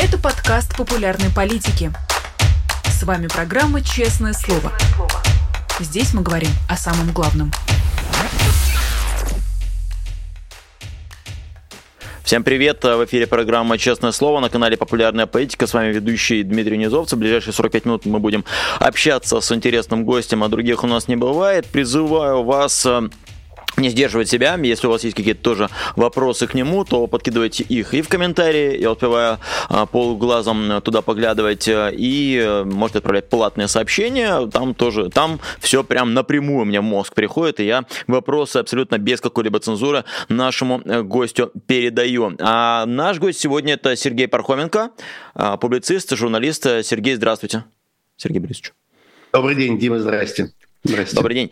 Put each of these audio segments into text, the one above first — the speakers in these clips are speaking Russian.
Это подкаст популярной политики. С вами программа «Честное слово». Здесь мы говорим о самом главном. Всем привет! В эфире программа «Честное слово» на канале «Популярная политика». С вами ведущий Дмитрий Низовцев. В ближайшие 45 минут мы будем общаться с интересным гостем, а других у нас не бывает. Призываю вас э, не сдерживать себя. Если у вас есть какие-то тоже вопросы к нему, то подкидывайте их и в комментарии. Я успеваю а, полуглазом туда поглядывать. Э, и э, можете отправлять платные сообщения. Там тоже, там все прям напрямую меня мозг приходит. И я вопросы абсолютно без какой-либо цензуры нашему э, гостю передаю. А наш гость сегодня это Сергей Пархоменко, публицист, журналист. Сергей, здравствуйте. Сергей Борисович. Добрый день, Дима, здрасте. Здрасте. Добрый день.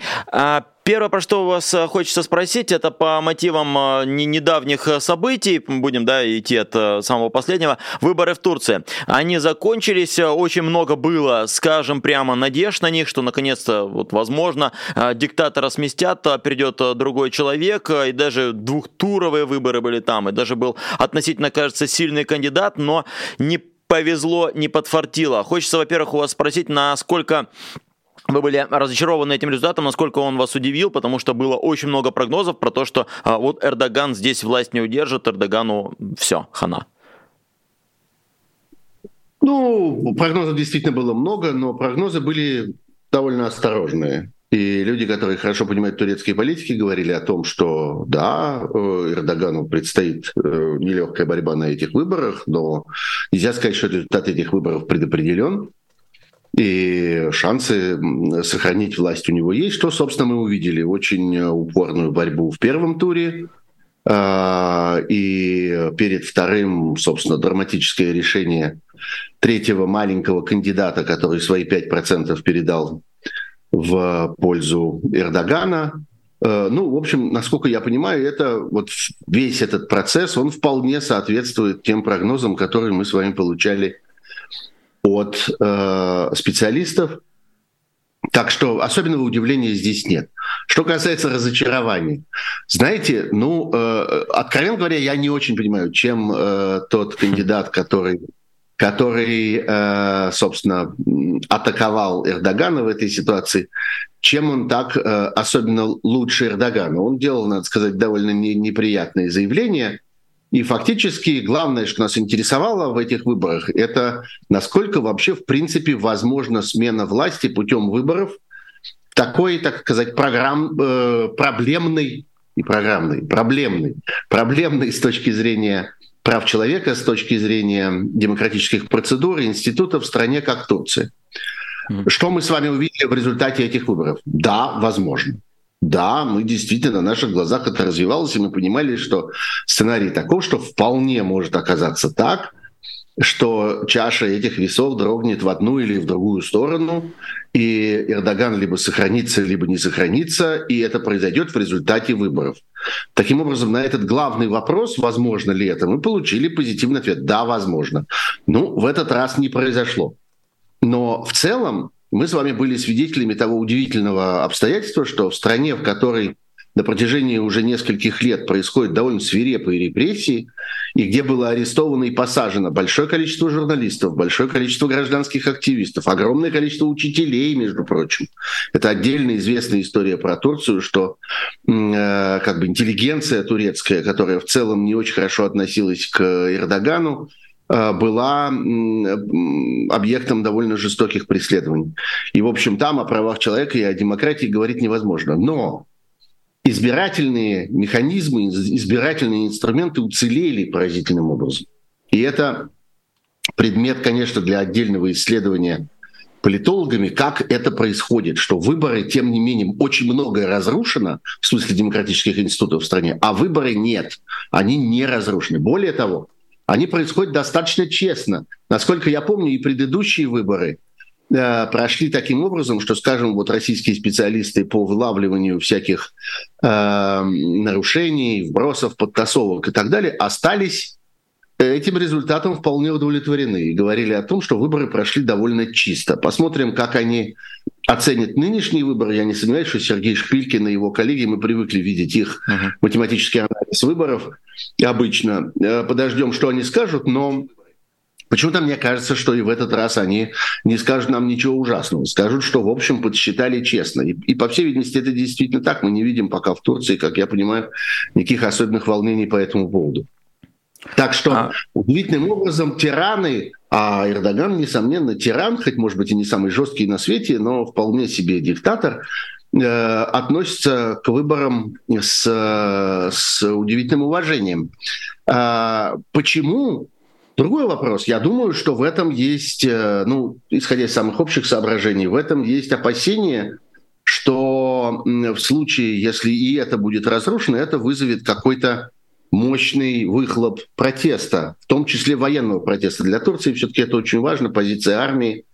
А, первое, про что у вас а, хочется спросить, это по мотивам а, недавних событий, будем да, идти от самого последнего, выборы в Турции. Они закончились, очень много было, скажем прямо, надежд на них, что наконец-то, вот, возможно, диктатора сместят, придет другой человек, и даже двухтуровые выборы были там, и даже был относительно, кажется, сильный кандидат, но не повезло, не подфартило. Хочется, во-первых, у вас спросить, насколько вы были разочарованы этим результатом, насколько он вас удивил, потому что было очень много прогнозов про то, что а, вот Эрдоган здесь власть не удержит, Эрдогану все, хана. Ну, прогнозов действительно было много, но прогнозы были довольно осторожные. И люди, которые хорошо понимают турецкие политики, говорили о том, что да, э, Эрдогану предстоит э, нелегкая борьба на этих выборах, но нельзя сказать, что результат этих выборов предопределен и шансы сохранить власть у него есть, что, собственно, мы увидели очень упорную борьбу в первом туре, а, и перед вторым, собственно, драматическое решение третьего маленького кандидата, который свои 5% передал в пользу Эрдогана. А, ну, в общем, насколько я понимаю, это вот весь этот процесс, он вполне соответствует тем прогнозам, которые мы с вами получали от э, специалистов. Так что особенного удивления здесь нет. Что касается разочарований, знаете, ну, э, откровенно говоря, я не очень понимаю, чем э, тот кандидат, который, который э, собственно, атаковал Эрдогана в этой ситуации, чем он так э, особенно лучше Эрдогана. Он делал, надо сказать, довольно не, неприятные заявления, и фактически главное, что нас интересовало в этих выборах, это насколько вообще в принципе возможна смена власти путем выборов такой, так сказать, программ, э, проблемный и программный, проблемный, проблемный с точки зрения прав человека, с точки зрения демократических процедур и институтов в стране, как Турция. Что мы с вами увидели в результате этих выборов? Да, возможно. Да, мы действительно на наших глазах это развивалось, и мы понимали, что сценарий таков, что вполне может оказаться так, что чаша этих весов дрогнет в одну или в другую сторону, и Эрдоган либо сохранится, либо не сохранится, и это произойдет в результате выборов. Таким образом, на этот главный вопрос, возможно ли это, мы получили позитивный ответ. Да, возможно. Ну, в этот раз не произошло. Но в целом мы с вами были свидетелями того удивительного обстоятельства, что в стране, в которой на протяжении уже нескольких лет происходят довольно свирепые репрессии, и где было арестовано и посажено большое количество журналистов, большое количество гражданских активистов, огромное количество учителей, между прочим. Это отдельно известная история про Турцию, что э, как бы интеллигенция турецкая, которая в целом не очень хорошо относилась к Эрдогану, была объектом довольно жестоких преследований. И, в общем, там о правах человека и о демократии говорить невозможно. Но избирательные механизмы, избирательные инструменты уцелели поразительным образом. И это предмет, конечно, для отдельного исследования политологами, как это происходит, что выборы, тем не менее, очень многое разрушено в смысле демократических институтов в стране, а выборы нет, они не разрушены. Более того, они происходят достаточно честно. Насколько я помню, и предыдущие выборы э, прошли таким образом, что, скажем, вот российские специалисты по вылавливанию всяких э, нарушений, вбросов, подтасовок и так далее остались этим результатом вполне удовлетворены и говорили о том, что выборы прошли довольно чисто. Посмотрим, как они оценят нынешние выборы. Я не сомневаюсь, что Сергей Шпилькин и его коллеги, мы привыкли видеть их uh-huh. математический анализ выборов обычно. Э, подождем, что они скажут, но Почему-то мне кажется, что и в этот раз они не скажут нам ничего ужасного. Скажут, что, в общем, подсчитали честно. И, и по всей видимости, это действительно так. Мы не видим пока в Турции, как я понимаю, никаких особенных волнений по этому поводу. Так что а... удивительным образом тираны, а Эрдоган, несомненно, тиран, хоть, может быть, и не самый жесткий на свете, но вполне себе диктатор, э, относится к выборам с, с удивительным уважением. А, почему? Другой вопрос. Я думаю, что в этом есть, э, ну, исходя из самых общих соображений, в этом есть опасение, что в случае, если и это будет разрушено, это вызовет какой-то мощный выхлоп протеста, в том числе военного протеста. Для Турции все-таки это очень важно. Позиция армии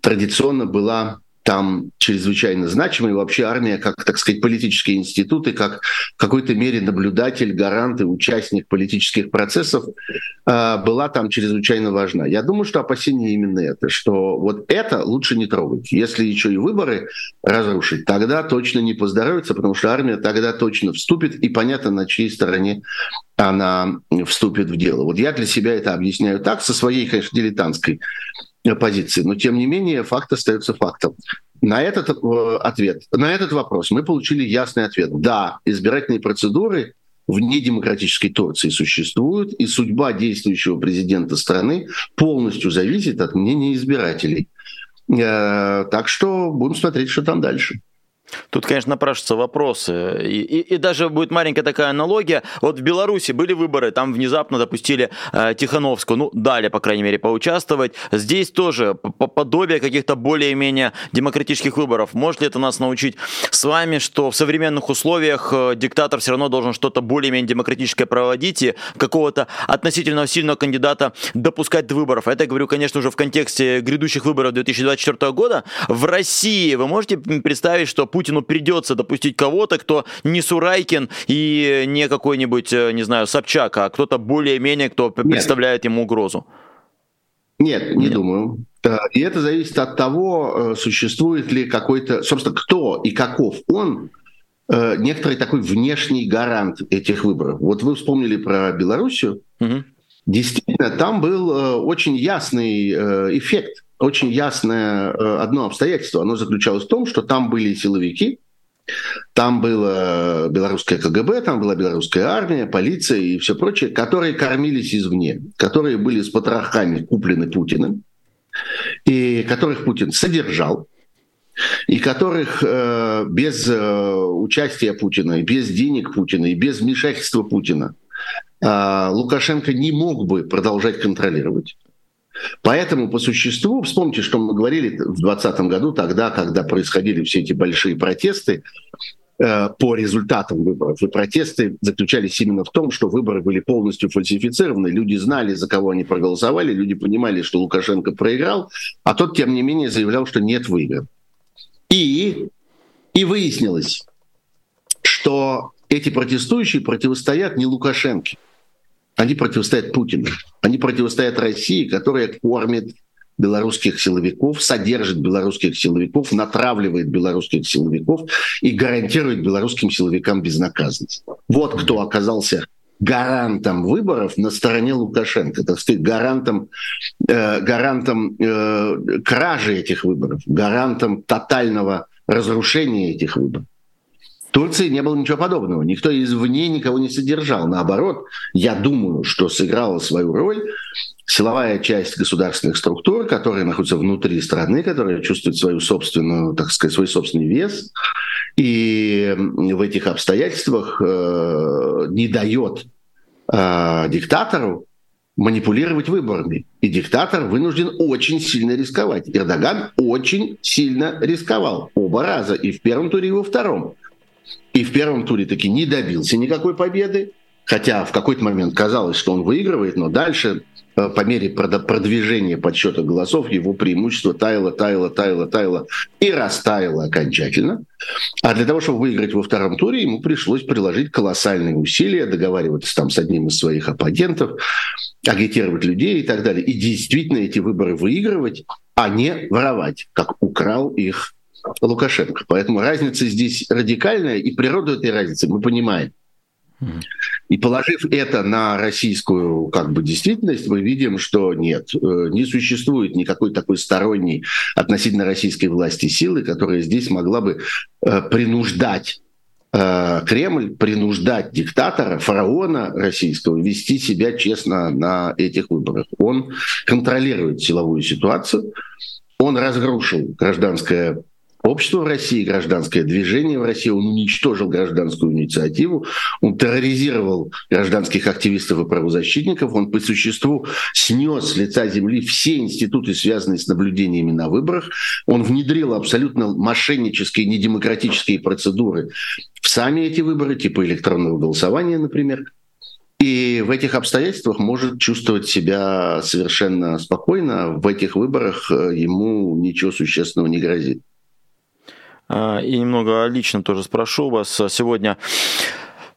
традиционно была там чрезвычайно значимы. И вообще армия, как, так сказать, политические институты, как в какой-то мере наблюдатель, гарант и участник политических процессов э, была там чрезвычайно важна. Я думаю, что опасение именно это, что вот это лучше не трогать. Если еще и выборы разрушить, тогда точно не поздоровится, потому что армия тогда точно вступит, и понятно, на чьей стороне она вступит в дело. Вот я для себя это объясняю так, со своей, конечно, дилетантской позиции. Но, тем не менее, факт остается фактом. На этот э, ответ, на этот вопрос мы получили ясный ответ. Да, избирательные процедуры в недемократической Турции существуют, и судьба действующего президента страны полностью зависит от мнения избирателей. Э, так что будем смотреть, что там дальше. Тут, конечно, напрашиваются вопросы. И, и, и даже будет маленькая такая аналогия. Вот в Беларуси были выборы, там внезапно допустили э, Тихановскую, ну, дали, по крайней мере, поучаствовать. Здесь тоже подобие каких-то более-менее демократических выборов. Может ли это нас научить с вами, что в современных условиях э, диктатор все равно должен что-то более-менее демократическое проводить и какого-то относительно сильного кандидата допускать до выборов? Это я говорю, конечно, уже в контексте грядущих выборов 2024 года. В России вы можете представить, что Путину придется допустить кого-то, кто не Сурайкин и не какой-нибудь, э, не знаю, Собчак, а кто-то более-менее, кто Нет. представляет ему угрозу? Нет, не Нет. думаю. И это зависит от того, э, существует ли какой-то, собственно, кто и каков он, э, некоторый такой внешний гарант этих выборов. Вот вы вспомнили про Белоруссию. Угу. Действительно, там был очень ясный эффект очень ясное э, одно обстоятельство. Оно заключалось в том, что там были силовики, там было белорусское КГБ, там была белорусская армия, полиция и все прочее, которые кормились извне, которые были с потрохами куплены Путиным, и которых Путин содержал, и которых э, без э, участия Путина, и без денег Путина, и без вмешательства Путина э, Лукашенко не мог бы продолжать контролировать. Поэтому по существу, вспомните, что мы говорили в 2020 году, тогда, когда происходили все эти большие протесты э, по результатам выборов. И протесты заключались именно в том, что выборы были полностью фальсифицированы, люди знали, за кого они проголосовали, люди понимали, что Лукашенко проиграл, а тот, тем не менее, заявлял, что нет выборов. И, и выяснилось, что эти протестующие противостоят не Лукашенко, они противостоят Путину. Они противостоят России, которая кормит белорусских силовиков, содержит белорусских силовиков, натравливает белорусских силовиков и гарантирует белорусским силовикам безнаказанность. Вот кто оказался гарантом выборов на стороне Лукашенко, так сказать, гарантом, э, гарантом э, кражи этих выборов, гарантом тотального разрушения этих выборов. Турции не было ничего подобного. Никто извне никого не содержал. Наоборот, я думаю, что сыграла свою роль силовая часть государственных структур, которые находятся внутри страны, которые чувствуют свою собственную, так сказать, свой собственный вес, и в этих обстоятельствах э, не дает э, диктатору манипулировать выборами. И диктатор вынужден очень сильно рисковать. Эрдоган очень сильно рисковал оба раза, и в первом туре, и во втором и в первом туре таки не добился никакой победы, хотя в какой-то момент казалось, что он выигрывает, но дальше э, по мере продвижения подсчета голосов его преимущество таяло, таяло, таяло, таяло и растаяло окончательно. А для того, чтобы выиграть во втором туре, ему пришлось приложить колоссальные усилия, договариваться там с одним из своих оппонентов, агитировать людей и так далее. И действительно эти выборы выигрывать, а не воровать, как украл их Лукашенко. Поэтому разница здесь радикальная, и природу этой разницы мы понимаем. И положив это на российскую как бы действительность, мы видим, что нет, э, не существует никакой такой сторонней относительно российской власти силы, которая здесь могла бы э, принуждать э, Кремль, принуждать диктатора, фараона российского вести себя честно на этих выборах. Он контролирует силовую ситуацию, он разрушил гражданское общество в России, гражданское движение в России, он уничтожил гражданскую инициативу, он терроризировал гражданских активистов и правозащитников, он по существу снес с лица земли все институты, связанные с наблюдениями на выборах, он внедрил абсолютно мошеннические, недемократические процедуры в сами эти выборы, типа электронного голосования, например. И в этих обстоятельствах может чувствовать себя совершенно спокойно. В этих выборах э, ему ничего существенного не грозит. А, и немного лично тоже спрошу вас сегодня.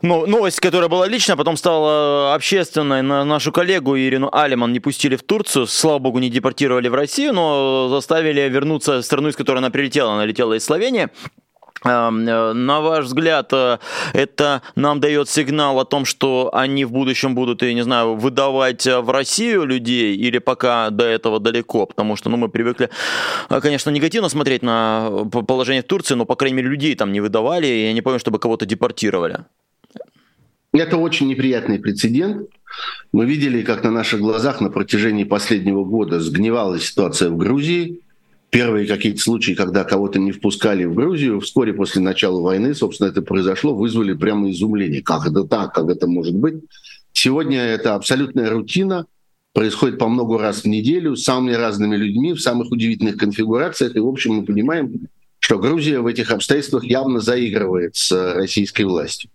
Ну, новость, которая была личная, потом стала общественной. На нашу коллегу Ирину Алиман не пустили в Турцию. Слава богу, не депортировали в Россию, но заставили вернуться в страну, из которой она прилетела. Она летела из Словении. Э, на ваш взгляд, э, это нам дает сигнал о том, что они в будущем будут, я не знаю, выдавать э, в Россию людей или пока до этого далеко? Потому что ну, мы привыкли, конечно, негативно смотреть на положение в Турции, но, по крайней мере, людей там не выдавали, и я не помню, чтобы кого-то депортировали. Это очень неприятный прецедент. Мы видели, как на наших глазах на протяжении последнего года сгнивала ситуация в Грузии, первые какие-то случаи, когда кого-то не впускали в Грузию, вскоре после начала войны, собственно, это произошло, вызвали прямо изумление. Как это так? Как это может быть? Сегодня это абсолютная рутина, происходит по много раз в неделю, с самыми разными людьми, в самых удивительных конфигурациях. И, в общем, мы понимаем, что Грузия в этих обстоятельствах явно заигрывает с российской властью.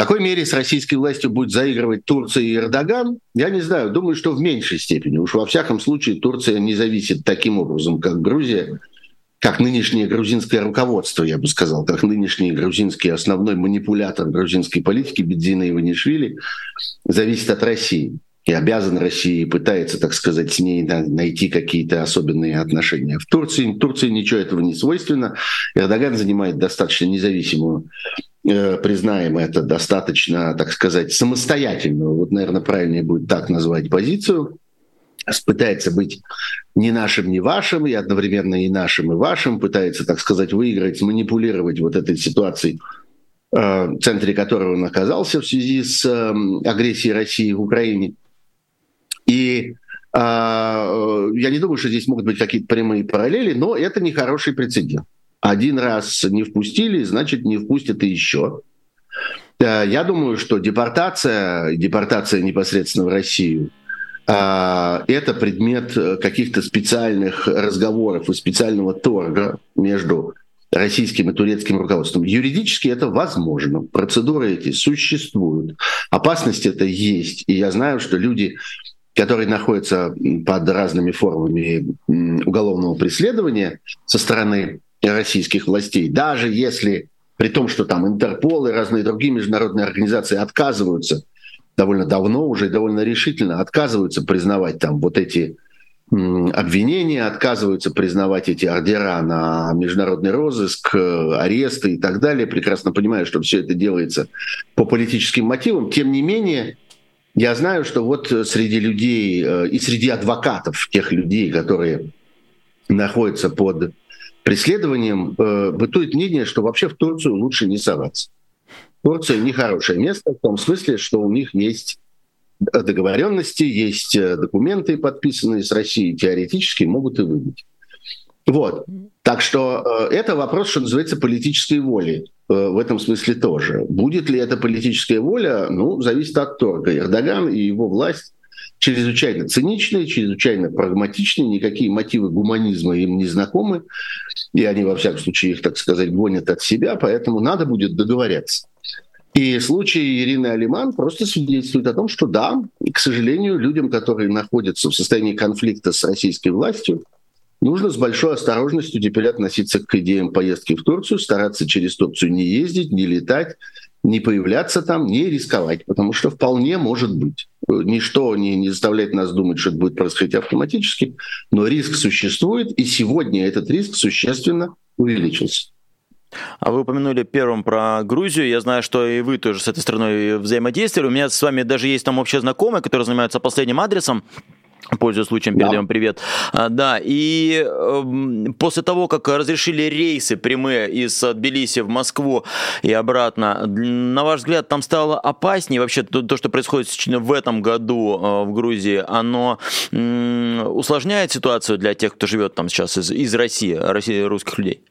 Какой мере с российской властью будет заигрывать Турция и Эрдоган, я не знаю. Думаю, что в меньшей степени. Уж во всяком случае Турция не зависит таким образом, как Грузия, как нынешнее грузинское руководство, я бы сказал, как нынешний грузинский основной манипулятор грузинской политики Бедзина Иванишвили зависит от России и обязан России, пытается, так сказать, с ней найти какие-то особенные отношения. В Турции, в Турции ничего этого не свойственно. Эрдоган занимает достаточно независимую признаем это, достаточно, так сказать, самостоятельную, вот, наверное, правильнее будет так назвать позицию, пытается быть не нашим, не вашим, и одновременно и нашим, и вашим, пытается, так сказать, выиграть, манипулировать вот этой ситуацией, э, в центре которого он оказался в связи с э, агрессией России в Украине. И я не думаю, что здесь могут быть какие-то прямые параллели, но это нехороший прецедент. Один раз не впустили, значит, не впустят и еще. Я думаю, что депортация, депортация непосредственно в Россию, а, это предмет каких-то специальных разговоров и специального торга между российским и турецким руководством. Юридически это возможно. Процедуры эти существуют. Опасность это есть. И я знаю, что люди, которые находятся под разными формами уголовного преследования со стороны российских властей, даже если при том, что там Интерпол и разные другие международные организации отказываются довольно давно уже и довольно решительно отказываются признавать там вот эти обвинения, отказываются признавать эти ордера на международный розыск, аресты и так далее, прекрасно понимая, что все это делается по политическим мотивам. Тем не менее, я знаю, что вот среди людей э, и среди адвокатов, тех людей, которые находятся под преследованием э, бытует мнение, что вообще в Турцию лучше не соваться. Турция нехорошее место в том смысле, что у них есть договоренности, есть э, документы, подписанные с Россией, теоретически могут и выбить. Вот. Так что э, это вопрос, что называется, политической воли. Э, в этом смысле тоже. Будет ли это политическая воля, ну, зависит от торга. Эрдоган и его власть чрезвычайно циничные, чрезвычайно прагматичные, никакие мотивы гуманизма им не знакомы, и они, во всяком случае, их, так сказать, гонят от себя, поэтому надо будет договоряться. И случай Ирины Алиман просто свидетельствует о том, что да, к сожалению, людям, которые находятся в состоянии конфликта с российской властью, нужно с большой осторожностью теперь относиться к идеям поездки в Турцию, стараться через Турцию не ездить, не летать, не появляться там, не рисковать, потому что вполне может быть. Ничто не, не заставляет нас думать, что это будет происходить автоматически, но риск существует, и сегодня этот риск существенно увеличился. А вы упомянули первым про Грузию. Я знаю, что и вы тоже с этой страной взаимодействовали. У меня с вами даже есть там общие знакомые, которые занимаются последним адресом. Пользуясь случаем, передаем да. привет. А, да, и э, после того, как разрешили рейсы прямые из Тбилиси в Москву и обратно, на ваш взгляд, там стало опаснее вообще то, то что происходит в этом году э, в Грузии, оно э, усложняет ситуацию для тех, кто живет там сейчас из, из России, России, русских людей?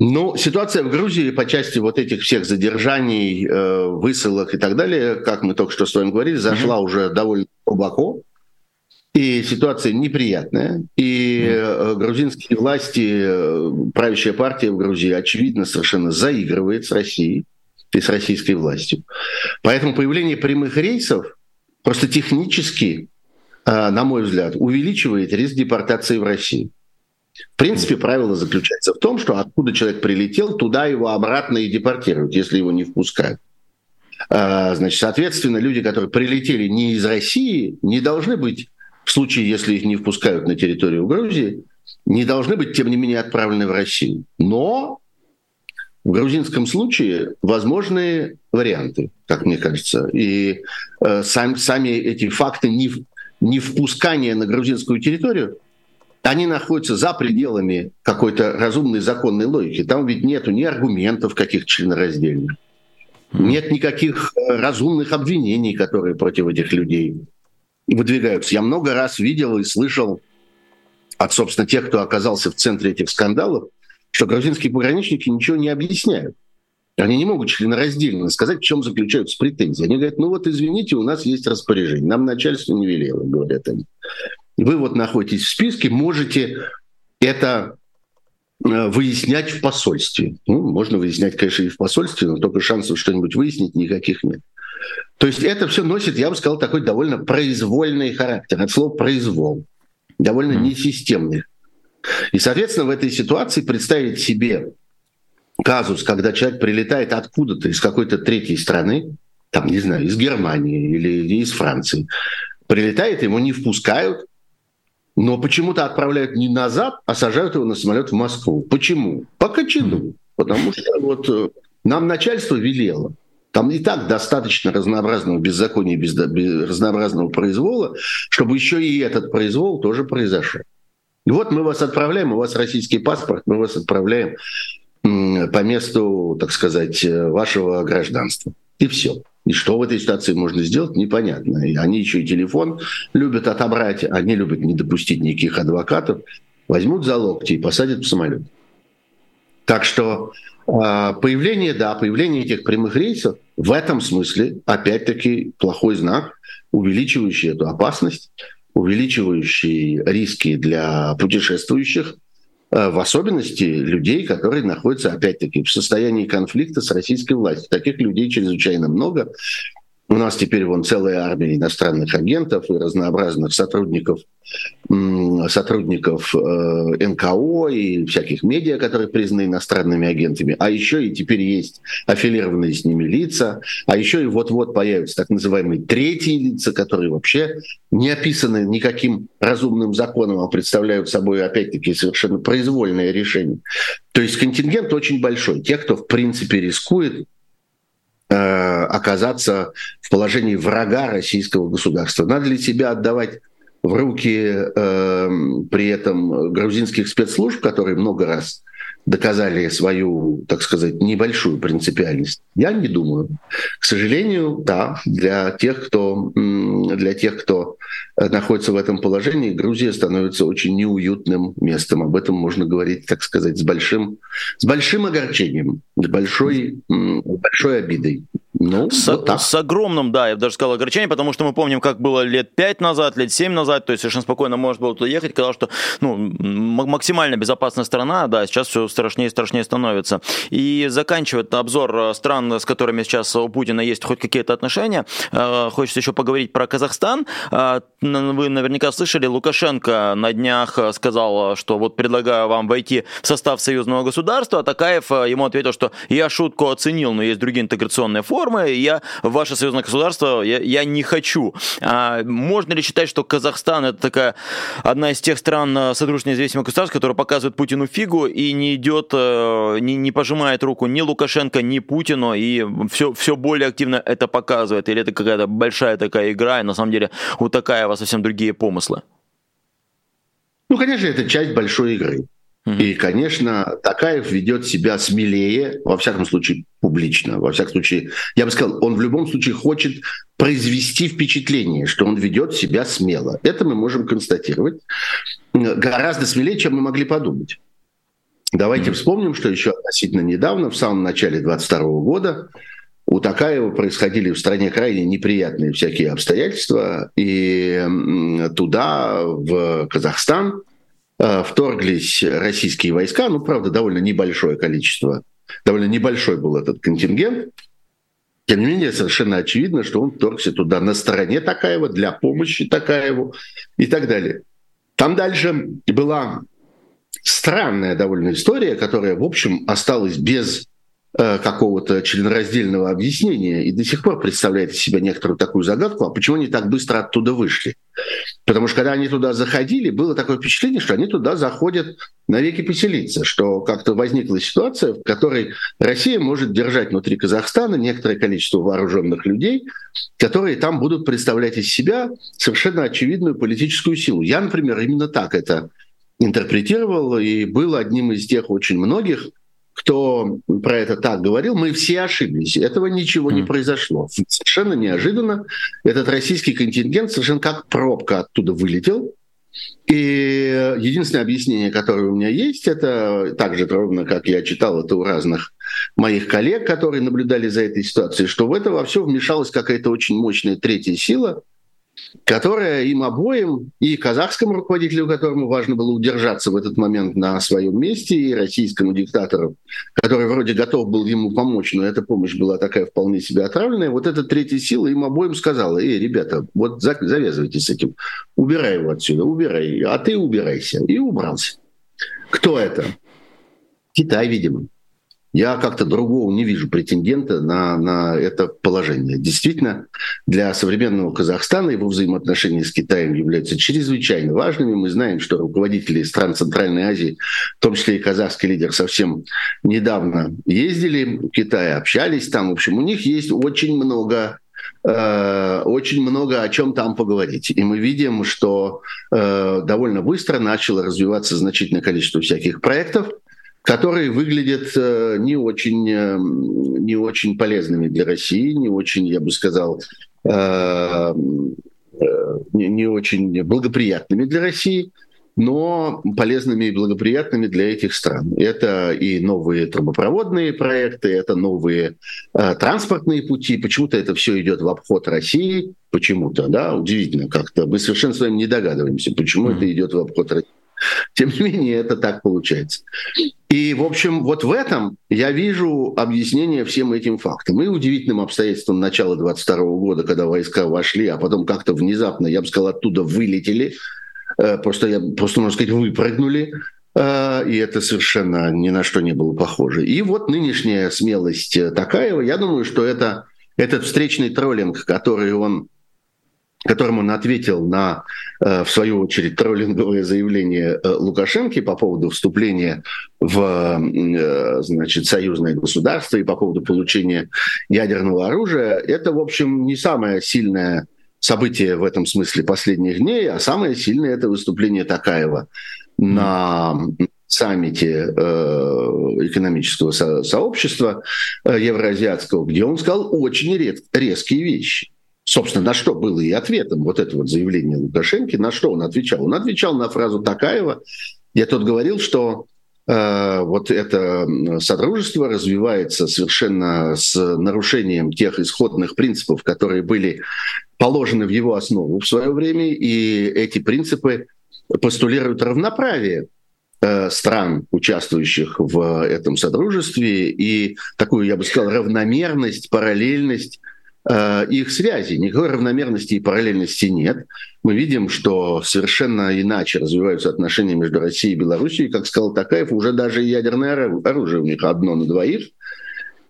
Ну, ситуация в Грузии по части вот этих всех задержаний, э, высылок и так далее, как мы только что с вами говорили, зашла mm-hmm. уже довольно глубоко. И ситуация неприятная. И э, грузинские власти, э, правящая партия в Грузии, очевидно, совершенно заигрывает с Россией и с российской властью. Поэтому появление прямых рейсов просто технически, э, на мой взгляд, увеличивает риск депортации в Россию. В принципе, правило заключается в том, что откуда человек прилетел, туда его обратно и депортируют, если его не впускают. Значит, соответственно, люди, которые прилетели не из России, не должны быть, в случае, если их не впускают на территорию Грузии, не должны быть, тем не менее, отправлены в Россию. Но в грузинском случае возможны варианты, как мне кажется. И э, сам, сами эти факты не, не впускания на грузинскую территорию они находятся за пределами какой-то разумной законной логики. Там ведь нету ни аргументов каких членораздельных, нет никаких э, разумных обвинений, которые против этих людей выдвигаются. Я много раз видел и слышал от, собственно, тех, кто оказался в центре этих скандалов, что грузинские пограничники ничего не объясняют. Они не могут членораздельно сказать, в чем заключаются претензии. Они говорят, ну вот извините, у нас есть распоряжение, нам начальство не велело, говорят они вы вот находитесь в списке, можете это э, выяснять в посольстве. Ну, можно выяснять, конечно, и в посольстве, но только шансов что-нибудь выяснить никаких нет. То есть это все носит, я бы сказал, такой довольно произвольный характер. От слова «произвол». Довольно несистемный. И, соответственно, в этой ситуации представить себе казус, когда человек прилетает откуда-то, из какой-то третьей страны, там, не знаю, из Германии или из Франции, прилетает, ему не впускают, но почему-то отправляют не назад, а сажают его на самолет в Москву. Почему? По Кочану. Потому что вот э, нам начальство велело. Там и так достаточно разнообразного беззакония, без, без разнообразного произвола, чтобы еще и этот произвол тоже произошел. И вот мы вас отправляем, у вас российский паспорт, мы вас отправляем по месту, так сказать, э, вашего гражданства. И все. И что в этой ситуации можно сделать, непонятно. И они еще и телефон любят отобрать, они любят не допустить никаких адвокатов, возьмут за локти и посадят в самолет. Так что а, появление, да, появление этих прямых рейсов в этом смысле, опять-таки, плохой знак, увеличивающий эту опасность, увеличивающий риски для путешествующих, Э, в особенности людей, которые находятся, опять-таки, в состоянии конфликта с российской властью. Таких людей чрезвычайно много. У нас теперь вон целая армия иностранных агентов и разнообразных сотрудников, сотрудников э, НКО и всяких медиа, которые признаны иностранными агентами. А еще и теперь есть аффилированные с ними лица. А еще и вот-вот появятся так называемые третьи лица, которые вообще не описаны никаким разумным законом, а представляют собой, опять-таки, совершенно произвольное решение. То есть контингент очень большой. Тех, кто, в принципе, рискует оказаться в положении врага российского государства. Надо ли себя отдавать в руки э, при этом грузинских спецслужб, которые много раз доказали свою, так сказать, небольшую принципиальность? Я не думаю. К сожалению, да, для тех, кто, для тех, кто находится в этом положении, Грузия становится очень неуютным местом. Об этом можно говорить, так сказать, с большим, с большим огорчением, с большой, большой обидой. Ну, с, вот так. с огромным, да, я бы даже сказал, огорчением, потому что мы помним, как было лет 5 назад, лет 7 назад, то есть совершенно спокойно можно было туда ехать, сказал, что ну, максимально безопасная страна, да, сейчас все страшнее и страшнее становится. И заканчивает обзор э, стран, с которыми сейчас у Путина есть хоть какие-то отношения, э, хочется еще поговорить про Казахстан. Э, вы наверняка слышали, Лукашенко на днях сказал, что вот предлагаю вам войти в состав союзного государства, а Такаев ему ответил, что я шутку оценил, но есть другие интеграционные формы, и я ваше союзное государство я, я не хочу. А можно ли считать, что Казахстан это такая одна из тех стран содружества независимых государств, которая показывает Путину фигу и не идет, не, не пожимает руку ни Лукашенко, ни Путину, и все, все более активно это показывает? Или это какая-то большая такая игра, и на самом деле у Такаева совсем другие помыслы? Ну, конечно, это часть большой игры. И, конечно, Такаев ведет себя смелее, во всяком случае, публично. Во всяком случае, я бы сказал, он в любом случае хочет произвести впечатление, что он ведет себя смело. Это мы можем констатировать гораздо смелее, чем мы могли подумать. Давайте mm-hmm. вспомним, что еще относительно недавно, в самом начале 22 года, у Такаева происходили в стране крайне неприятные всякие обстоятельства, и туда, в Казахстан, э, вторглись российские войска, ну, правда, довольно небольшое количество, довольно небольшой был этот контингент, тем не менее, совершенно очевидно, что он вторгся туда на стороне Такаева, для помощи Такаеву и так далее. Там дальше была странная довольно история, которая, в общем, осталась без какого-то членораздельного объяснения и до сих пор представляет из себя некоторую такую загадку, а почему они так быстро оттуда вышли. Потому что когда они туда заходили, было такое впечатление, что они туда заходят навеки поселиться, что как-то возникла ситуация, в которой Россия может держать внутри Казахстана некоторое количество вооруженных людей, которые там будут представлять из себя совершенно очевидную политическую силу. Я, например, именно так это интерпретировал и был одним из тех очень многих, кто про это так говорил, мы все ошиблись. Этого ничего не произошло. Совершенно неожиданно этот российский контингент совершенно как пробка оттуда вылетел. И единственное объяснение, которое у меня есть, это так же ровно, как я читал это у разных моих коллег, которые наблюдали за этой ситуацией, что в это во все вмешалась какая-то очень мощная третья сила – которая им обоим, и казахскому руководителю, которому важно было удержаться в этот момент на своем месте, и российскому диктатору, который вроде готов был ему помочь, но эта помощь была такая вполне себе отравленная, вот эта третья сила им обоим сказала, эй, ребята, вот завязывайтесь с этим, убирай его отсюда, убирай, а ты убирайся. И убрался. Кто это? Китай, видимо. Я как-то другого не вижу претендента на, на это положение. Действительно, для современного Казахстана его взаимоотношения с Китаем являются чрезвычайно важными. Мы знаем, что руководители стран Центральной Азии, в том числе и казахский лидер, совсем недавно ездили в Китай, общались там. В общем, у них есть очень много э, очень много о чем там поговорить. И мы видим, что э, довольно быстро начало развиваться значительное количество всяких проектов, которые выглядят э, не очень, э, не очень полезными для России, не очень, я бы сказал, э, не очень благоприятными для России, но полезными и благоприятными для этих стран. Это и новые трубопроводные проекты, это новые транспортные пути. Почему-то это все идет в обход России, почему-то, да, удивительно как-то. Мы совершенно с вами не догадываемся, почему mm-hmm. это идет в обход России. Тем не менее, это так получается. И, в общем, вот в этом я вижу объяснение всем этим фактам. И удивительным обстоятельством начала 22 года, когда войска вошли, а потом как-то внезапно, я бы сказал, оттуда вылетели, э, просто, я, просто можно сказать, выпрыгнули, э, и это совершенно ни на что не было похоже. И вот нынешняя смелость Такаева, я думаю, что это этот встречный троллинг, который он которым он ответил на, э, в свою очередь, троллинговое заявление э, Лукашенко по поводу вступления в э, значит, союзное государство и по поводу получения ядерного оружия, это, в общем, не самое сильное событие в этом смысле последних дней, а самое сильное это выступление Такаева на саммите экономического сообщества евроазиатского, где он сказал очень резкие вещи. Собственно, на что было и ответом вот это вот заявление Лукашенко, на что он отвечал? Он отвечал на фразу Такаева. Я тут говорил, что э, вот это содружество развивается совершенно с нарушением тех исходных принципов, которые были положены в его основу в свое время, и эти принципы постулируют равноправие э, стран, участвующих в этом содружестве, и такую, я бы сказал, равномерность, параллельность их связи. Никакой равномерности и параллельности нет. Мы видим, что совершенно иначе развиваются отношения между Россией и Белоруссией. Как сказал Такаев, уже даже ядерное оружие у них одно на двоих.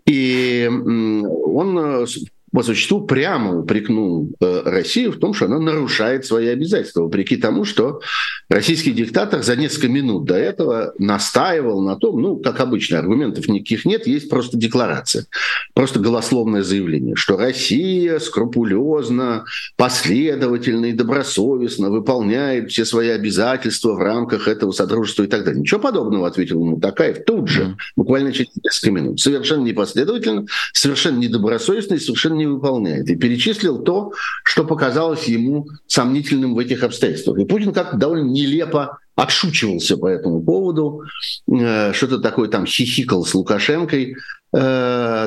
И он э, по существу прямо упрекнул э, Россию в том, что она нарушает свои обязательства, вопреки тому, что российский диктатор за несколько минут до этого настаивал на том, ну, как обычно, аргументов никаких нет, есть просто декларация, просто голословное заявление, что Россия скрупулезно, последовательно и добросовестно выполняет все свои обязательства в рамках этого содружества и так далее. Ничего подобного, ответил ему Такаев тут же, буквально через несколько минут. Совершенно непоследовательно, совершенно недобросовестно и совершенно не выполняет. И перечислил то, что показалось ему сомнительным в этих обстоятельствах. И Путин как-то довольно нелепо отшучивался по этому поводу, э, что-то такое там хихикал с Лукашенкой, э,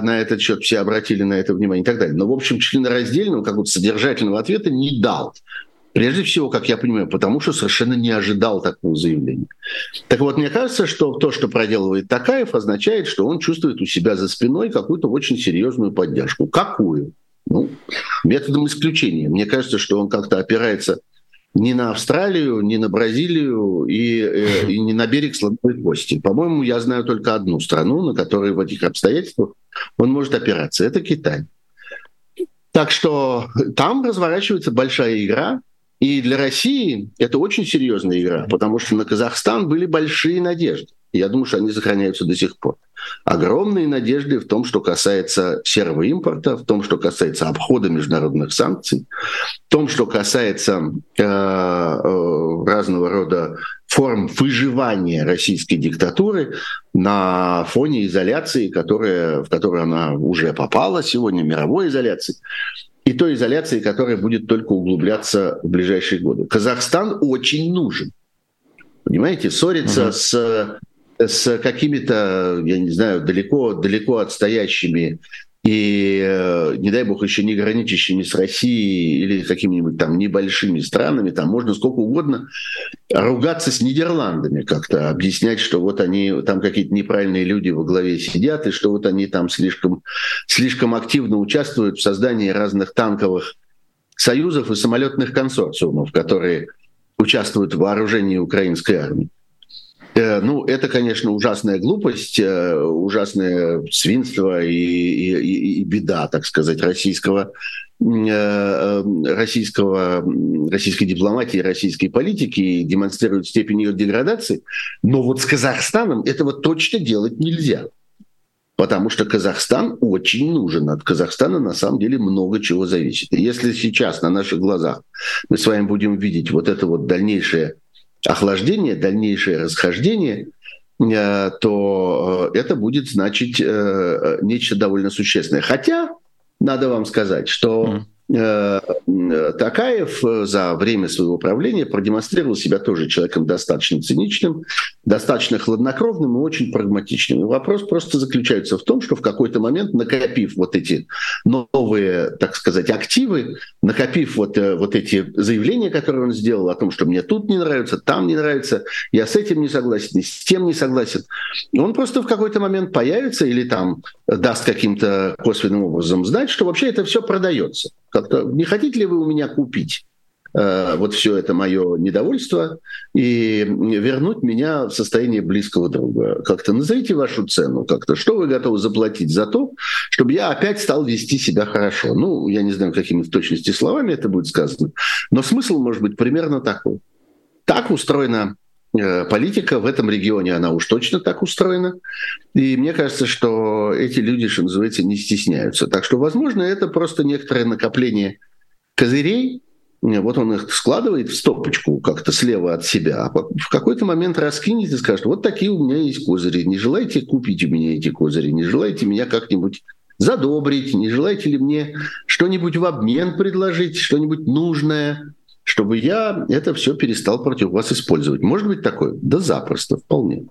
на этот счет все обратили на это внимание и так далее. Но, в общем, членораздельного, какого-то содержательного ответа не дал. Прежде всего, как я понимаю, потому что совершенно не ожидал такого заявления. Так вот, мне кажется, что то, что проделывает Такаев, означает, что он чувствует у себя за спиной какую-то очень серьезную поддержку. Какую? Ну, методом исключения. Мне кажется, что он как-то опирается не на Австралию, не на Бразилию и, э, и не на берег слоновой кости. По-моему, я знаю только одну страну, на которой в этих обстоятельствах он может опираться. Это Китай. Так что там разворачивается большая игра, и для России это очень серьезная игра, потому что на Казахстан были большие надежды. Я думаю, что они сохраняются до сих пор. Огромные надежды в том, что касается серого импорта, в том, что касается обхода международных санкций, в том, что касается э, э, разного рода форм выживания российской диктатуры на фоне изоляции, которая, в которую она уже попала сегодня, мировой изоляции и той изоляции, которая будет только углубляться в ближайшие годы. Казахстан очень нужен. Понимаете, ссориться угу. с, с какими-то, я не знаю, далеко, далеко отстоящими и, э, не дай бог, еще не граничащими с Россией или какими-нибудь там небольшими странами, там можно сколько угодно ругаться с Нидерландами как-то, объяснять, что вот они, там какие-то неправильные люди во главе сидят, и что вот они там слишком, слишком активно участвуют в создании разных танковых союзов и самолетных консорциумов, которые участвуют в вооружении украинской армии. Э, ну, это, конечно, ужасная глупость, э, ужасное свинство и, и, и беда, так сказать, российского э, российского, российской дипломатии, российской политики и демонстрирует степень ее деградации. Но вот с Казахстаном этого точно делать нельзя. Потому что Казахстан очень нужен. От Казахстана на самом деле много чего зависит. И если сейчас на наших глазах мы с вами будем видеть вот это вот дальнейшее охлаждение, дальнейшее расхождение, э, то э, это будет значить э, нечто довольно существенное. Хотя, надо вам сказать, что Э, Такаев э, за время своего правления продемонстрировал себя тоже человеком достаточно циничным, достаточно хладнокровным и очень прагматичным. И вопрос просто заключается в том, что в какой-то момент, накопив вот эти новые, так сказать, активы, накопив вот, э, вот эти заявления, которые он сделал о том, что мне тут не нравится, там не нравится, я с этим не согласен, с тем не согласен, он просто в какой-то момент появится или там даст каким-то косвенным образом знать, что вообще это все продается. Как-то не хотите ли вы у меня купить? Э, вот все это мое недовольство и вернуть меня в состояние близкого друга. Как-то назовите вашу цену, как-то что вы готовы заплатить за то, чтобы я опять стал вести себя хорошо. Ну, я не знаю, какими в точности словами это будет сказано, но смысл может быть примерно такой. Так устроена э, политика в этом регионе, она уж точно так устроена. И мне кажется, что эти люди, что называется, не стесняются. Так что, возможно, это просто некоторое накопление козырей, вот он их складывает в стопочку как-то слева от себя, а в какой-то момент раскинет и скажет, вот такие у меня есть козыри, не желаете купить у меня эти козыри, не желаете меня как-нибудь задобрить, не желаете ли мне что-нибудь в обмен предложить, что-нибудь нужное, чтобы я это все перестал против вас использовать. Может быть такое? Да запросто, вполне.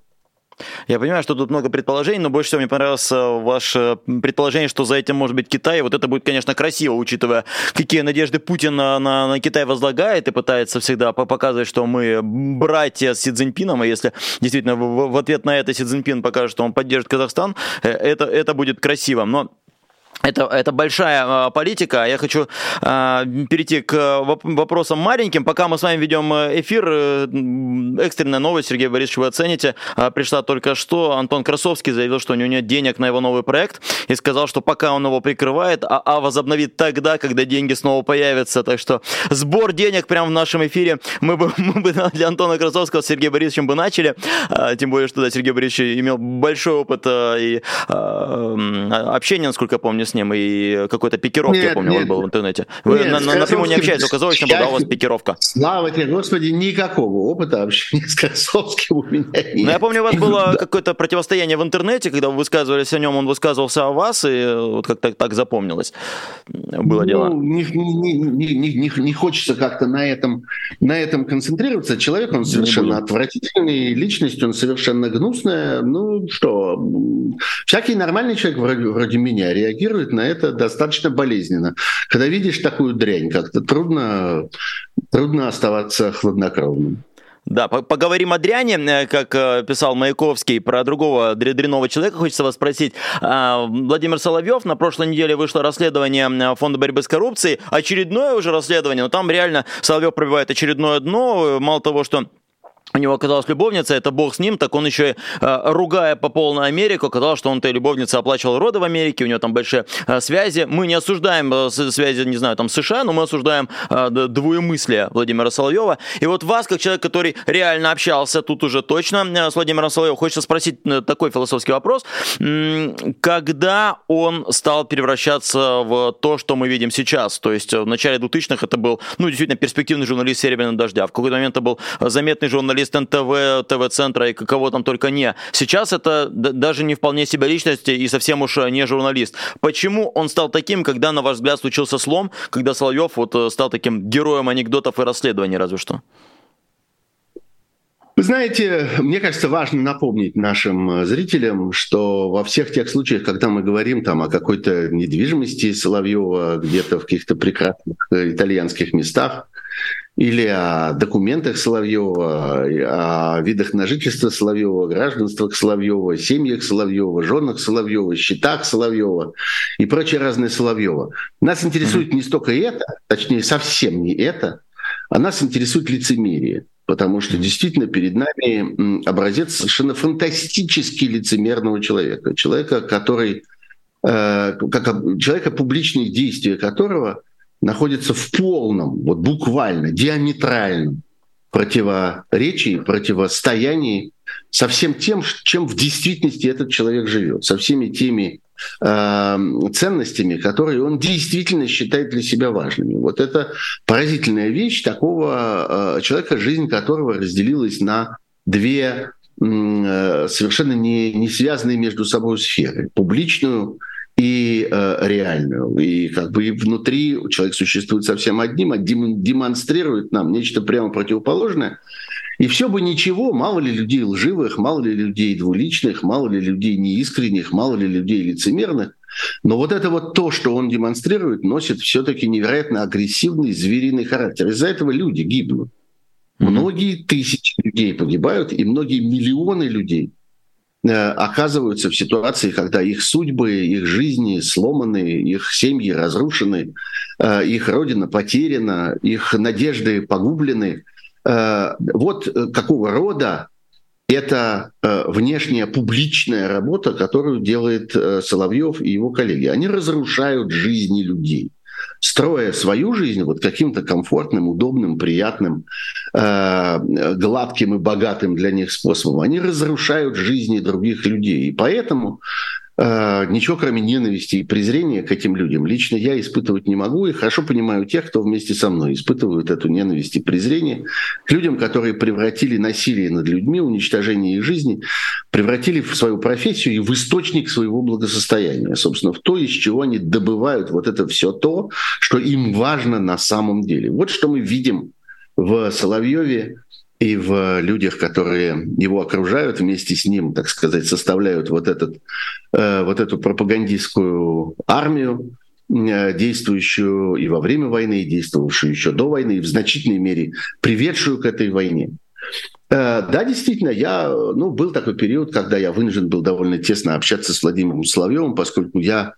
Я понимаю, что тут много предположений, но больше всего мне понравилось э, ваше предположение, что за этим может быть Китай. Вот это будет, конечно, красиво, учитывая, какие надежды Путин на, на, на Китай возлагает и пытается всегда показывать, что мы братья с Си Цзиньпином, и если действительно в, в ответ на это Си Цзиньпин покажет, что он поддержит Казахстан, э, это, это будет красиво. Но это, это большая э, политика. Я хочу э, перейти к вопросам маленьким. Пока мы с вами ведем э, эфир, э, экстренная новость, Сергей Борисович, вы оцените. Э, пришла только что. Антон Красовский заявил, что у него нет денег на его новый проект и сказал, что пока он его прикрывает, а, а возобновит тогда, когда деньги снова появятся. Так что сбор денег прямо в нашем эфире мы бы, мы бы для Антона Красовского с Сергеем Борисовичем бы начали. Э, тем более, что да, Сергей Борисович имел большой опыт э, и э, общения, насколько я помню, с ним, и какой-то пикировки, нет, я помню, нет, он был в интернете. Вы нет, на, на, напрямую не общаетесь, только заочно была у вас пикировка. Слава тебе, Господи, никакого опыта общения с Красовским у меня нет. Ну, я помню, у вас было какое-то противостояние в интернете, когда вы высказывались о нем, он высказывался о вас, и вот как-то так запомнилось. Было ну, дело. Не, не, не, не, не хочется как-то на этом, на этом концентрироваться. Человек, он совершенно отвратительный, личность, он совершенно гнусная. Ну что, всякий нормальный человек вроде, вроде меня реагирует на это достаточно болезненно. Когда видишь такую дрянь, как-то трудно, трудно оставаться хладнокровным. Да, поговорим о дряни, э, как э, писал Маяковский, про другого дрянного человека. Хочется вас спросить. А, Владимир Соловьев, на прошлой неделе вышло расследование Фонда борьбы с коррупцией. Очередное уже расследование, но там реально Соловьев пробивает очередное дно. Мало того, что у него оказалась любовница, это бог с ним, так он еще э, ругая по полной Америку, оказалось, что он этой любовнице оплачивал роды в Америке, у него там большие э, связи. Мы не осуждаем э, связи, не знаю, там США, но мы осуждаем двоемыслие Владимира Соловьева. И вот вас, как человек, который реально общался тут уже точно с Владимиром Соловьевым, хочется спросить такой философский вопрос. Когда он стал превращаться в то, что мы видим сейчас? То есть в начале 2000-х это был, ну, действительно, перспективный журналист «Серебряного дождя». В какой-то момент это был заметный журналист журналист НТВ, ТВ-центра и кого там только не. Сейчас это даже не вполне себя личности и совсем уж не журналист. Почему он стал таким, когда, на ваш взгляд, случился слом, когда Соловьев вот э, стал таким героем анекдотов и расследований разве что? Вы знаете, мне кажется, важно напомнить нашим э, зрителям, что во всех тех случаях, когда мы говорим там о какой-то недвижимости Соловьева где-то в каких-то прекрасных э, итальянских местах, или о документах Соловьева, о видах на жительство Соловьева, гражданствах Соловьева, семьях Соловьева, женах Соловьева, счетах Соловьева и прочее разное Соловьева. Нас интересует не столько это, точнее совсем не это, а нас интересует лицемерие. Потому что действительно перед нами образец совершенно фантастически лицемерного человека. Человека, который, э, как, человека, публичные действия которого – находится в полном, вот буквально, диаметральном противоречии, противостоянии со всем тем, чем в действительности этот человек живет, со всеми теми э, ценностями, которые он действительно считает для себя важными. Вот это поразительная вещь такого э, человека, жизнь которого разделилась на две э, совершенно не, не связанные между собой сферы. Публичную и э, реальную. И как бы и внутри человек существует совсем одним, а демонстрирует нам нечто прямо противоположное. И все бы ничего, мало ли людей лживых, мало ли людей двуличных, мало ли людей неискренних, мало ли людей лицемерных. Но вот это вот то, что он демонстрирует, носит все-таки невероятно агрессивный звериный характер. Из-за этого люди гибнут. Mm-hmm. Многие тысячи людей погибают, и многие миллионы людей оказываются в ситуации, когда их судьбы, их жизни сломаны, их семьи разрушены, э, их родина потеряна, их надежды погублены. Э, вот какого рода это внешняя публичная работа, которую делает Соловьев и его коллеги. Они разрушают жизни людей строя свою жизнь вот каким-то комфортным, удобным, приятным, э, гладким и богатым для них способом, они разрушают жизни других людей. И поэтому Э, ничего кроме ненависти и презрения к этим людям лично я испытывать не могу и хорошо понимаю тех, кто вместе со мной испытывают эту ненависть и презрение к людям, которые превратили насилие над людьми, уничтожение их жизни, превратили в свою профессию и в источник своего благосостояния, собственно, в то, из чего они добывают вот это все то, что им важно на самом деле. Вот что мы видим в Соловьеве и в людях, которые его окружают вместе с ним, так сказать, составляют вот, этот, э, вот эту пропагандистскую армию, э, действующую и во время войны, и действовавшую еще до войны, и в значительной мере приведшую к этой войне. Э, да, действительно, я, ну, был такой период, когда я вынужден был довольно тесно общаться с Владимиром Соловьевым, поскольку я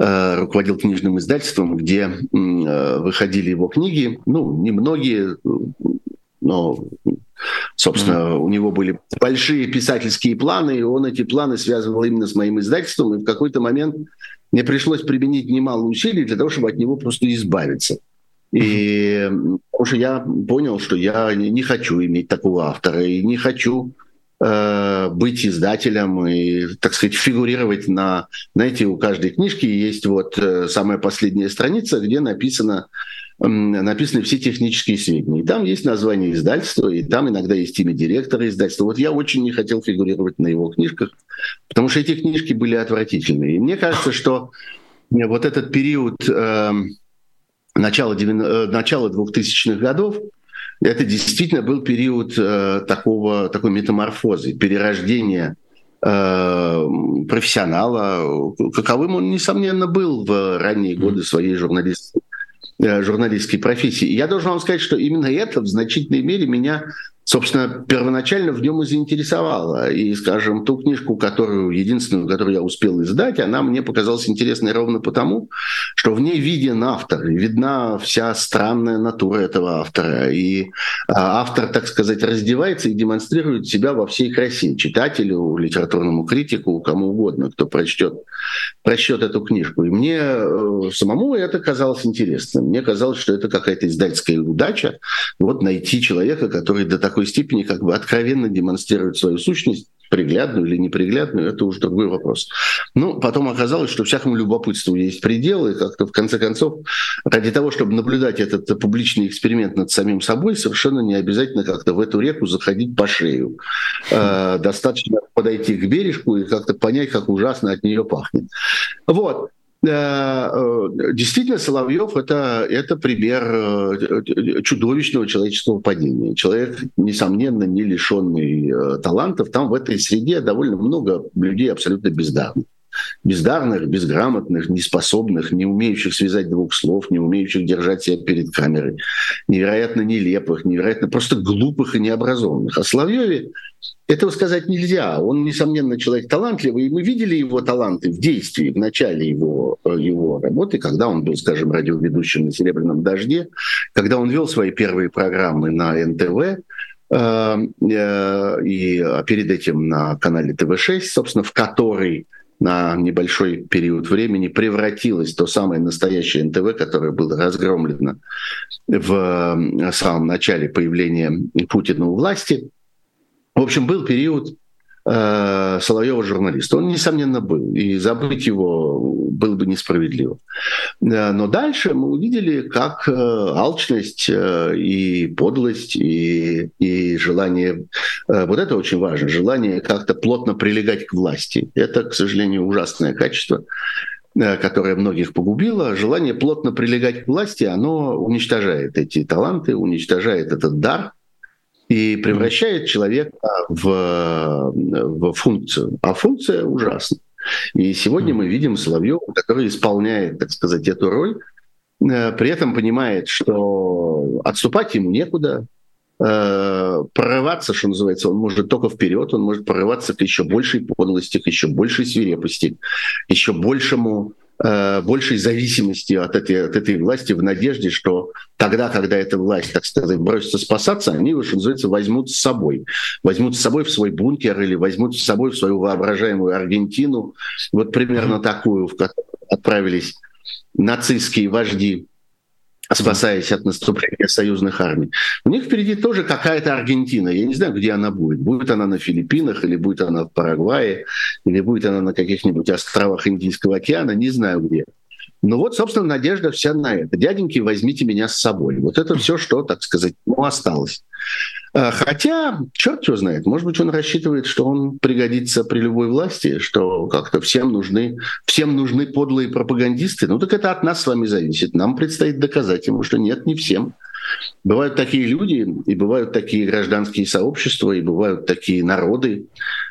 руководил книжным издательством, где выходили его книги. Ну, немногие, но, собственно, mm-hmm. у него были большие писательские планы, и он эти планы связывал именно с моим издательством. И в какой-то момент мне пришлось применить немало усилий для того, чтобы от него просто избавиться. И потому что я понял, что я не хочу иметь такого автора и не хочу э, быть издателем и, так сказать, фигурировать на, знаете, у каждой книжки есть вот э, самая последняя страница, где написано написаны все технические сведения. И там есть название издательства, и там иногда есть имя директора издательства. Вот я очень не хотел фигурировать на его книжках, потому что эти книжки были отвратительные. И мне кажется, что вот этот период э, начала, 90, начала 2000-х годов, это действительно был период э, такого, такой метаморфозы, перерождения э, профессионала, каковым он, несомненно, был в ранние годы своей журналистской Э, журналистской профессии. Я должен вам сказать, что именно это в значительной мере меня собственно, первоначально в нем и заинтересовало. И, скажем, ту книжку, которую, единственную, которую я успел издать, она мне показалась интересной ровно потому, что в ней виден автор, видна вся странная натура этого автора. И а, автор, так сказать, раздевается и демонстрирует себя во всей красе читателю, литературному критику, кому угодно, кто прочтет, прочтет эту книжку. И мне э, самому это казалось интересным. Мне казалось, что это какая-то издательская удача, вот найти человека, который до такой такой степени как бы откровенно демонстрирует свою сущность, приглядную или неприглядную, это уже другой вопрос. Ну, потом оказалось, что всякому любопытству есть пределы, как-то в конце концов, ради того, чтобы наблюдать этот публичный эксперимент над самим собой, совершенно не обязательно как-то в эту реку заходить по шею. Э, достаточно подойти к бережку и как-то понять, как ужасно от нее пахнет. Вот. Э, действительно, Соловьев это, это пример э, чудовищного человеческого падения. Человек, несомненно, не лишенный э, талантов. Там в этой среде довольно много людей абсолютно бездарных. Бездарных, безграмотных, неспособных, не умеющих связать двух слов, не умеющих держать себя перед камерой, невероятно нелепых, невероятно просто глупых и необразованных. О Соловьеве этого сказать нельзя. Он, несомненно, человек талантливый, и мы видели его таланты в действии в начале его, э, его работы, когда он был, скажем, радиоведущим на «Серебряном дожде», когда он вел свои первые программы на НТВ, э, э, и перед этим на канале ТВ-6, собственно, в который на небольшой период времени превратилось то самое настоящее НТВ, которое было разгромлено в самом начале появления Путина у власти – в общем, был период э, Соловьева журналиста. Он, несомненно, был. И забыть его было бы несправедливо. Э, но дальше мы увидели, как э, алчность э, и подлость, и, и желание, вот это очень важно, желание как-то плотно прилегать к власти. Это, к сожалению, ужасное качество которое многих погубило, желание плотно прилегать к власти, оно уничтожает эти таланты, уничтожает этот дар, и превращает человека в, в функцию. А функция ужасна. И сегодня мы видим Соловьева, который исполняет, так сказать, эту роль, э, при этом понимает, что отступать ему некуда, э, прорываться, что называется, он может только вперед, он может прорываться к еще большей подлости, к еще большей свирепости, еще большему большей зависимости от этой, от этой власти в надежде, что тогда, когда эта власть, так сказать, бросится спасаться, они его, что называется, возьмут с собой. Возьмут с собой в свой бункер или возьмут с собой в свою воображаемую Аргентину, вот примерно такую, в которую отправились нацистские вожди спасаясь от наступления союзных армий. У них впереди тоже какая-то Аргентина. Я не знаю, где она будет. Будет она на Филиппинах, или будет она в Парагвае, или будет она на каких-нибудь островах Индийского океана, не знаю где. Ну вот, собственно, надежда вся на это. Дяденьки, возьмите меня с собой. Вот это все, что, так сказать, ну, осталось. А, хотя, черт его знает, может быть, он рассчитывает, что он пригодится при любой власти, что как-то всем нужны, всем нужны подлые пропагандисты. Ну так это от нас с вами зависит. Нам предстоит доказать ему, что нет, не всем. Бывают такие люди, и бывают такие гражданские сообщества, и бывают такие народы,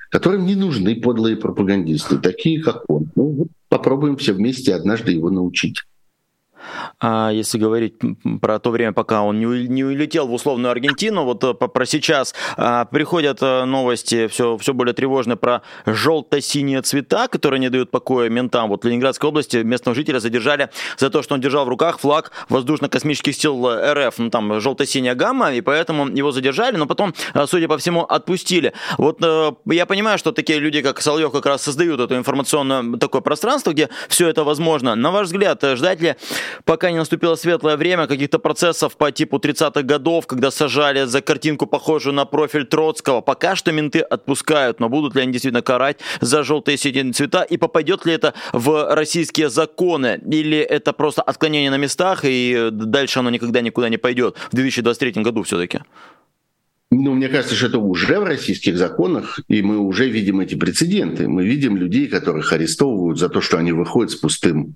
которым не нужны подлые пропагандисты, такие как он. Ну попробуем все вместе однажды его научить. А если говорить про то время, пока он не, улетел в условную Аргентину, вот э, про сейчас а, приходят э, новости все, все более тревожные про желто-синие цвета, которые не дают покоя ментам. Вот в Ленинградской области местного жителя задержали за то, что он держал в руках флаг воздушно-космических сил РФ, ну там желто-синяя гамма, и поэтому его задержали, но потом, судя по всему, отпустили. Вот я понимаю, что такие люди, как Соловьев, как раз создают эту информационное такое пространство, где все это возможно. На ваш взгляд, ждать ли, пока не наступило светлое время, каких-то процессов по типу 30-х годов, когда сажали за картинку, похожую на профиль Троцкого? Пока что менты отпускают, но будут ли они действительно карать за желтые синие цвета? И попадет ли это в российские законы? Или это просто отклонение на местах, и дальше оно никогда никуда не пойдет в 2023 году все-таки? Ну, мне кажется, что это уже в российских законах, и мы уже видим эти прецеденты. Мы видим людей, которых арестовывают за то, что они выходят с пустым,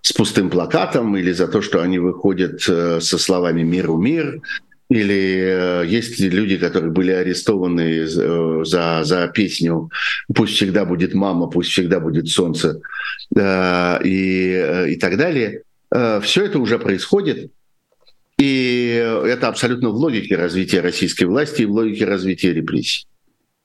с пустым плакатом, или за то, что они выходят э, со словами «миру мир», или э, есть люди, которые были арестованы э, за, за песню «Пусть всегда будет мама, пусть всегда будет солнце» и, и так далее. Все это уже происходит. И это абсолютно в логике развития российской власти и в логике развития репрессий.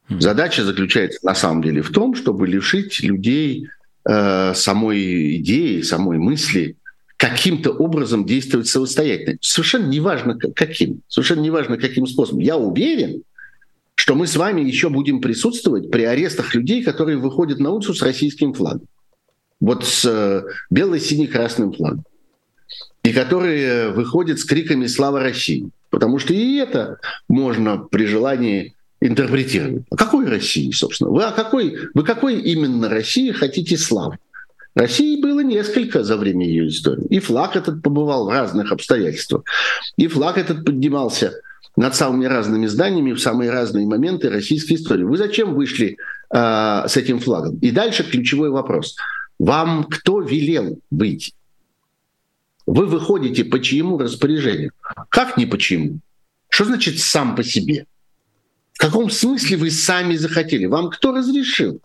Задача заключается на самом деле в том, чтобы лишить людей э, самой идеи, самой мысли, каким-то образом действовать самостоятельно. Совершенно неважно каким, совершенно неважно каким способом. Я уверен, что мы с вами еще будем присутствовать при арестах людей, которые выходят на улицу с российским флагом. Вот с э, бело-сине-красным флагом и которые выходят с криками «Слава России!». Потому что и это можно при желании интерпретировать. А какой России, собственно? Вы, о какой, вы какой именно России хотите славы? России было несколько за время ее истории. И флаг этот побывал в разных обстоятельствах. И флаг этот поднимался над самыми разными зданиями в самые разные моменты российской истории. Вы зачем вышли э, с этим флагом? И дальше ключевой вопрос. Вам кто велел быть? Вы выходите по чьему распоряжению? Как не почему? Что значит сам по себе? В каком смысле вы сами захотели? Вам кто разрешил?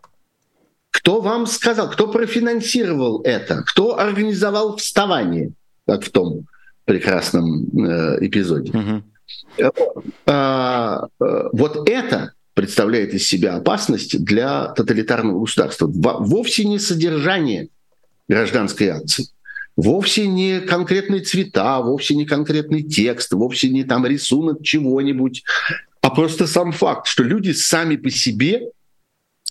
Кто вам сказал? Кто профинансировал это? Кто организовал вставание, как в том прекрасном э, эпизоде? Угу. А, а, вот это представляет из себя опасность для тоталитарного государства. Вовсе не содержание гражданской акции вовсе не конкретные цвета, вовсе не конкретный текст, вовсе не там рисунок чего-нибудь, а просто сам факт, что люди сами по себе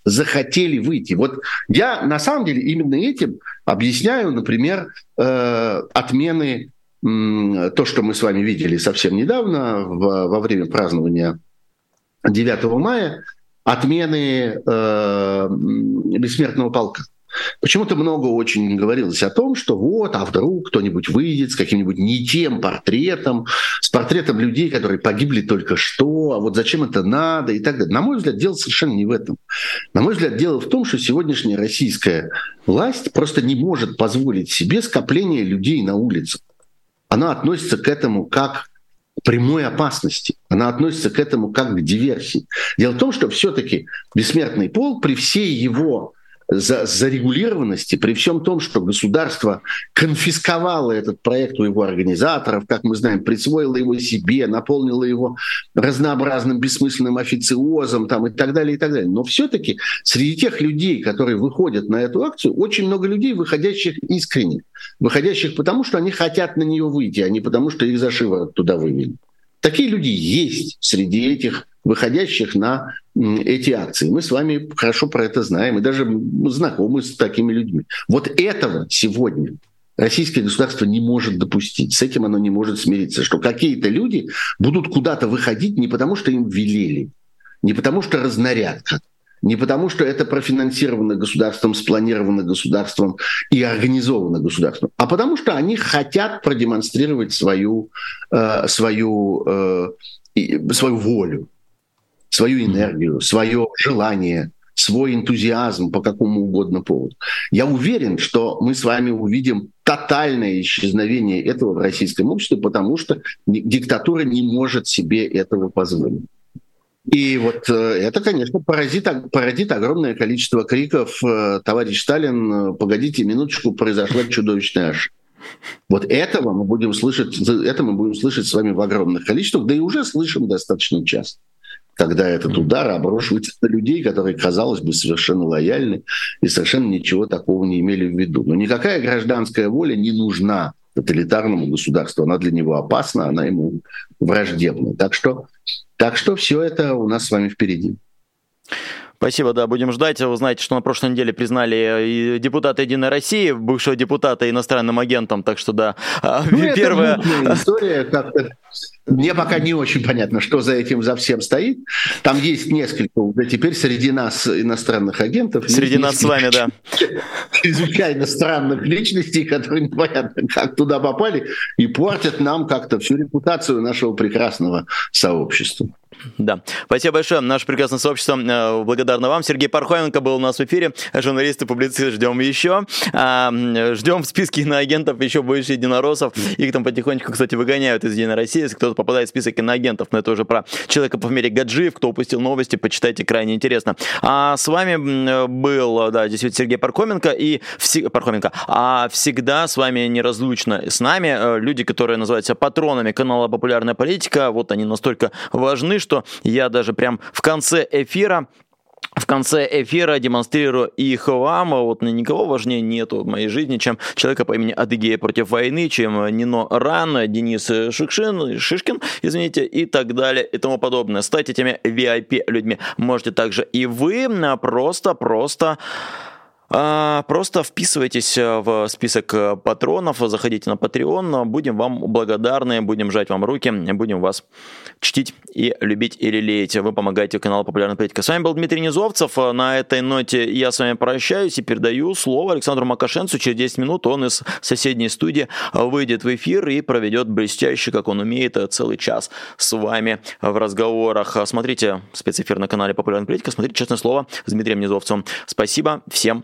захотели выйти. Вот я на самом деле именно этим объясняю, например, э, отмены э, то, что мы с вами видели совсем недавно в, во время празднования 9 мая, отмены э, бессмертного полка. Почему-то много очень говорилось о том, что вот, а вдруг кто-нибудь выйдет с каким-нибудь не тем портретом, с портретом людей, которые погибли только что, а вот зачем это надо и так далее. На мой взгляд, дело совершенно не в этом. На мой взгляд, дело в том, что сегодняшняя российская власть просто не может позволить себе скопление людей на улицах. Она относится к этому как прямой опасности. Она относится к этому как к диверсии. Дело в том, что все-таки бессмертный пол при всей его за зарегулированности, при всем том, что государство конфисковало этот проект у его организаторов, как мы знаем, присвоило его себе, наполнило его разнообразным бессмысленным официозом там, и так далее, и так далее. Но все-таки среди тех людей, которые выходят на эту акцию, очень много людей, выходящих искренне, выходящих потому, что они хотят на нее выйти, а не потому, что их за туда вывели. Такие люди есть среди этих выходящих на эти акции. Мы с вами хорошо про это знаем и даже знакомы с такими людьми. Вот этого сегодня российское государство не может допустить. С этим оно не может смириться, что какие-то люди будут куда-то выходить не потому, что им велели, не потому, что разнарядка, не потому, что это профинансировано государством, спланировано государством и организовано государством, а потому что они хотят продемонстрировать свою, э, свою, э, свою волю свою энергию, свое желание, свой энтузиазм по какому угодно поводу. Я уверен, что мы с вами увидим тотальное исчезновение этого в российском обществе, потому что диктатура не может себе этого позволить. И вот э, это, конечно, породит, породит огромное количество криков «Товарищ Сталин, погодите минуточку, произошла чудовищная ошибка». Вот этого мы будем слышать, это мы будем слышать с вами в огромных количествах, да и уже слышим достаточно часто когда этот удар обрушивается на людей, которые, казалось бы, совершенно лояльны и совершенно ничего такого не имели в виду. Но никакая гражданская воля не нужна тоталитарному государству. Она для него опасна, она ему враждебна. Так что, так что все это у нас с вами впереди. Спасибо, да, будем ждать. Вы знаете, что на прошлой неделе признали депутата Единой России, бывшего депутата иностранным агентом, так что да. А, ну, первая история как-то мне пока не очень понятно, что за этим за всем стоит. Там есть несколько уже теперь среди нас иностранных агентов. Среди нас с вами, да. Чрезвычайно странных личностей, которые непонятно как туда попали и портят нам как-то всю репутацию нашего прекрасного сообщества. Да. Спасибо большое. Наше прекрасное сообщество э, благодарно вам. Сергей Пархоменко был у нас в эфире. Журналисты, публицисты ждем еще. А, ждем в списке иноагентов еще больше единороссов. Их там потихонечку, кстати, выгоняют из Единой России. Если кто-то попадает в список иноагентов, но это уже про человека по мере Гаджиев. Кто упустил новости, почитайте, крайне интересно. А с вами был, да, действительно, Сергей Пархоменко и вси... Пархоменко. А всегда с вами неразлучно с нами э, люди, которые называются патронами канала «Популярная политика». Вот они настолько важны, что я даже прям в конце эфира в конце эфира демонстрирую их вам. Вот никого важнее нету в моей жизни, чем человека по имени Адыгея против войны, чем Нино Ран, Денис Шишкин, Шишкин, извините, и так далее и тому подобное. Стать этими VIP-людьми можете также и вы. Просто, просто а, просто вписывайтесь э, в список э, патронов, заходите на Patreon, будем вам благодарны, будем жать вам руки, будем вас чтить и любить и лелеять. Вы помогаете каналу Популярная политика. С вами был Дмитрий Низовцев. На этой ноте я с вами прощаюсь и передаю слово Александру Макашенцу. Через 10 минут он из соседней студии выйдет в эфир и проведет блестяще, как он умеет, целый час с вами в разговорах. Смотрите спецэфир на канале Популярная политика, смотрите «Честное слово» с Дмитрием Низовцевым. Спасибо, всем